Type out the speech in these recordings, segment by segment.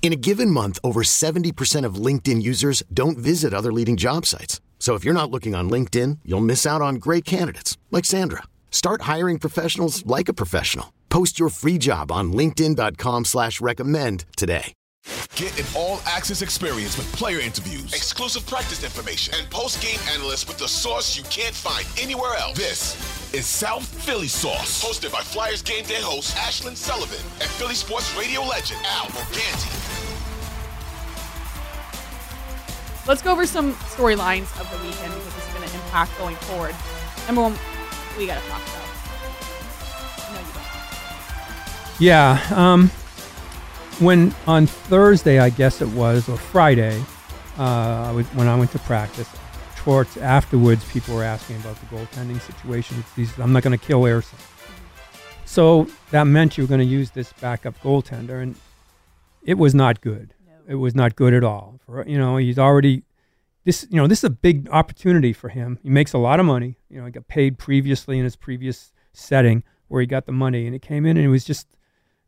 In a given month, over 70% of LinkedIn users don't visit other leading job sites. So if you're not looking on LinkedIn, you'll miss out on great candidates like Sandra. Start hiring professionals like a professional. Post your free job on linkedin.com slash recommend today. Get an all-access experience with player interviews, exclusive practice information, and post-game analysts with the sauce you can't find anywhere else. This is South Philly Sauce, hosted by Flyers game day host Ashlyn Sullivan and Philly sports radio legend Al Morganti. Let's go over some storylines of the weekend because this is going to impact going forward. Number one, we got to talk about. No, you don't. Yeah. Um, when on Thursday, I guess it was, or Friday, uh, when I went to practice, towards afterwards, people were asking about the goaltending situation. These, I'm not going to kill Ersson. So that meant you were going to use this backup goaltender, and it was not good. It was not good at all. For you know, he's already this. You know, this is a big opportunity for him. He makes a lot of money. You know, he got paid previously in his previous setting where he got the money, and it came in, and it was just,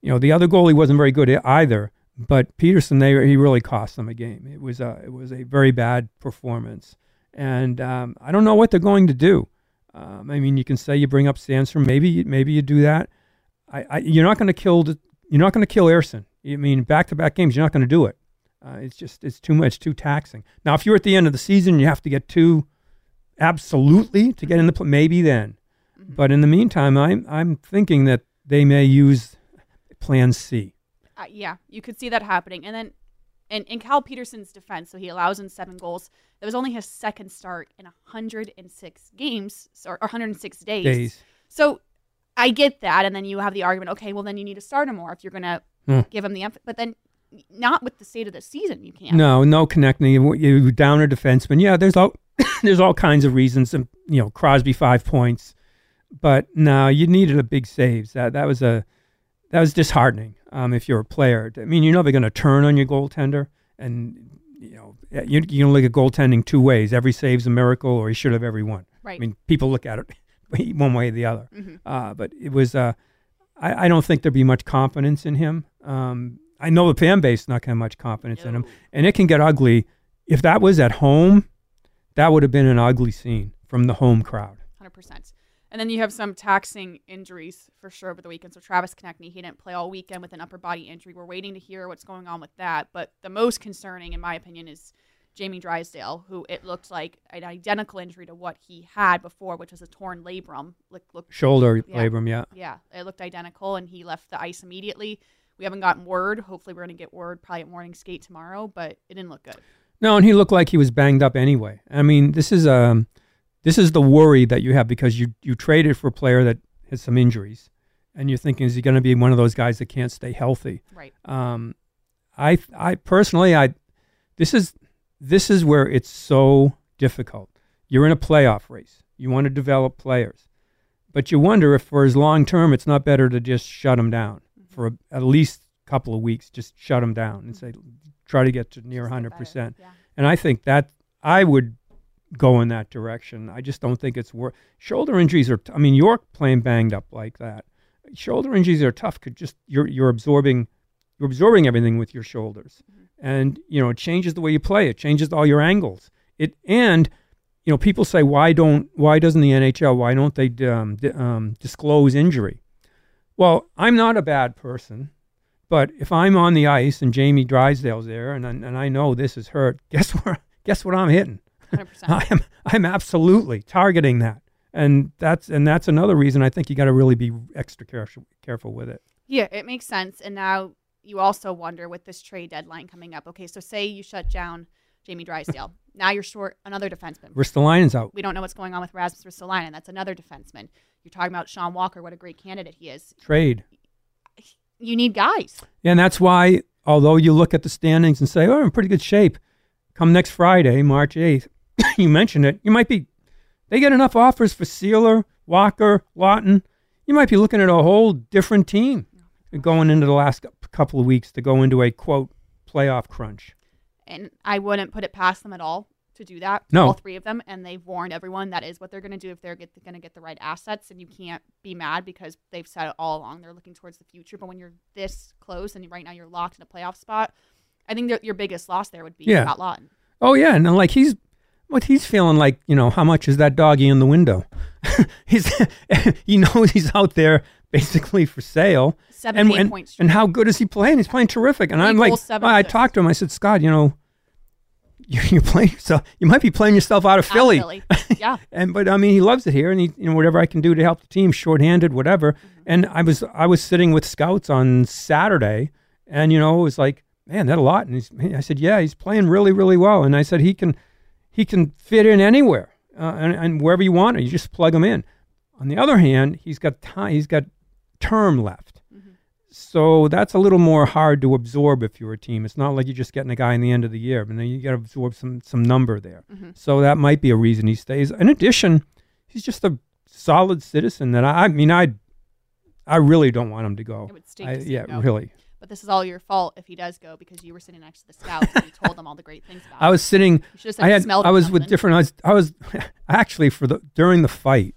you know, the other goalie wasn't very good either. But Petersen, they he really cost them a game. It was a it was a very bad performance, and um, I don't know what they're going to do. Um, I mean, you can say you bring up Sandstrom, maybe maybe you do that. I, I you're not going to kill the, you're not going to kill Ersson. I mean, back to back games, you're not going to do it. Uh, it's just it's too much, too taxing. Now, if you're at the end of the season, you have to get two absolutely to get in the pl- maybe then. But in the meantime, I'm I'm thinking that they may use Plan C. Uh, yeah, you could see that happening. And then in, in Cal Petersen's defense, so he allows in seven goals. That was only his second start in 106 games or 106 days. Days. So I get that. And then you have the argument, okay, well, then you need to start him more if you're going to Hmm. give him the emphasis. But then not with the state of the season, you can't. No, no connecting. You, you down a defenseman. Yeah, there's all there's all kinds of reasons. And you know, Crosby five points, but no, you needed a big saves. That that was a that was disheartening. Um, if you're a player, I mean, you're never going to turn on your goaltender, and you know, you you can look at goaltending two ways. Every save's a miracle, or he should have every one. Right. I mean, people look at it one way or the other. Mhm. Uh, but it was. Uh, I, I don't think there'd be much confidence in him. Um, I know the fan base is not going to have much confidence in him, and it can get ugly. If that was at home, that would have been an ugly scene from the home crowd. Hundred percent. And then you have some taxing injuries for sure over the weekend. So Travis Konecny, he didn't play all weekend with an upper body injury. We're waiting to hear what's going on with that. But the most concerning, in my opinion, is Jamie Drysdale, who it looked like an identical injury to what he had before, which was a torn labrum. Look, look, Shoulder Yeah. labrum, yeah. yeah, it looked identical, and he left the ice immediately. We haven't gotten word. Hopefully, we're going to get word probably at morning skate tomorrow, but it didn't look good. No, and he looked like he was banged up anyway. I mean, this is um, this is the worry that you have because you you traded for a player that has some injuries, and you're thinking, is he going to be one of those guys that can't stay healthy? Right. Um, I I personally I this is this is where it's so difficult. You're in a playoff race. You want to develop players, but you wonder if for his long term, it's not better to just shut him down for a, at least a couple of weeks. Just shut them down and say, try to get to near Just 100 percent. Yeah. And I think that I would go in that direction. I just don't think it's worth. Shoulder injuries are. T- I mean, York playing banged up like that. Shoulder injuries are tough. Could just you're you're absorbing, you're absorbing everything with your shoulders, and you know it changes the way you play. It changes all your angles. It and you know people say why don't why doesn't the NHL why don't they um, di- um, disclose injury? Well, I'm not a bad person. But if I'm on the ice and Jamie Drysdale's there, and I- and I know this is hurt, guess where? Guess what I'm hitting? 100%. I am I'm absolutely targeting that, and that's and that's another reason I think you got to really be extra careful careful with it. Yeah, it makes sense. And now you also wonder with this trade deadline coming up. Okay, so say you shut down Jamie Drysdale. now you're short another defenseman. Ristolainen's out. We don't know what's going on with Rasmus Ristolainen. That's another defenseman. You're talking about Sean Walker. What a great candidate he is. Trade. You need guys. Yeah, and that's why, although you look at the standings and say, oh, I'm in pretty good shape, come next Friday, March 8th, you mentioned it, you might be, they get enough offers for Seeler, Walker, Laughton. You might be looking at a whole different team going into the last couple of weeks to go into a quote playoff crunch. And I wouldn't put it past them at all to do that. No. All three of them. And they've warned everyone that is what they're going to do if they're going to get the right assets. And you can't be mad because they've said it all along. They're looking towards the future. But when you're this close and right now you're locked in a playoff spot, I think your biggest loss there would be Yeah. Scott Laughton. Oh yeah, and then, like he's what he's feeling like, you know, how much is that doggy in the window? he's he knows he's out there basically for sale. 17 and, points. and how good is he playing? He's playing terrific. And I'm like, I talked to him. I said, Scott, you know, you- you're playing yourself. You might be playing yourself out of Out Philly. Philly. Yeah. and but I mean, he loves it here, and he, you know, whatever I can do to help the team, shorthanded, whatever. Mm-hmm. And I was I was sitting with scouts on Saturday, and you know, it was like, man, that a lot. And he's, I said, yeah, he's playing really, really well. And I said he can he can fit in anywhere uh, and, and wherever you want it. You just plug him in. On the other hand, he's got time. He's got term left. Mm-hmm. So that's a little more hard to absorb if you're a team. It's not like you're just getting a guy in the end of the year, but then you got to absorb some some number there. Mm-hmm. So that might be a reason he stays. In addition, he's just a solid citizen that I, I mean I I really don't want him to go. It would stink I- to yeah, really. But this is all your fault if he does go because you were sitting next to the scouts and you told them all the great things about I was sitting. I had. I was with different. I was. I was actually for the during the fight.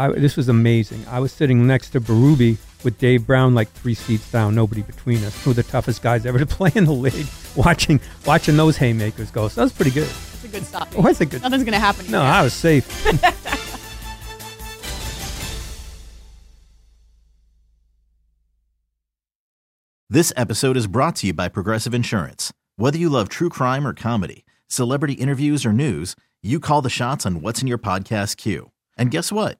I, this was amazing. I was sitting next to Baruby with Dave Brown, like three seats down, nobody between us. Two of the toughest guys ever to play in the league. Watching, watching those haymakers go. So that was pretty good. It's a good stop. Oh, that's a good. Nothing's going to happen. No, you. I was safe. This episode is brought to you by Progressive Insurance. Whether you love true crime or comedy, celebrity interviews or news, you call the shots on what's in your podcast queue. And guess what?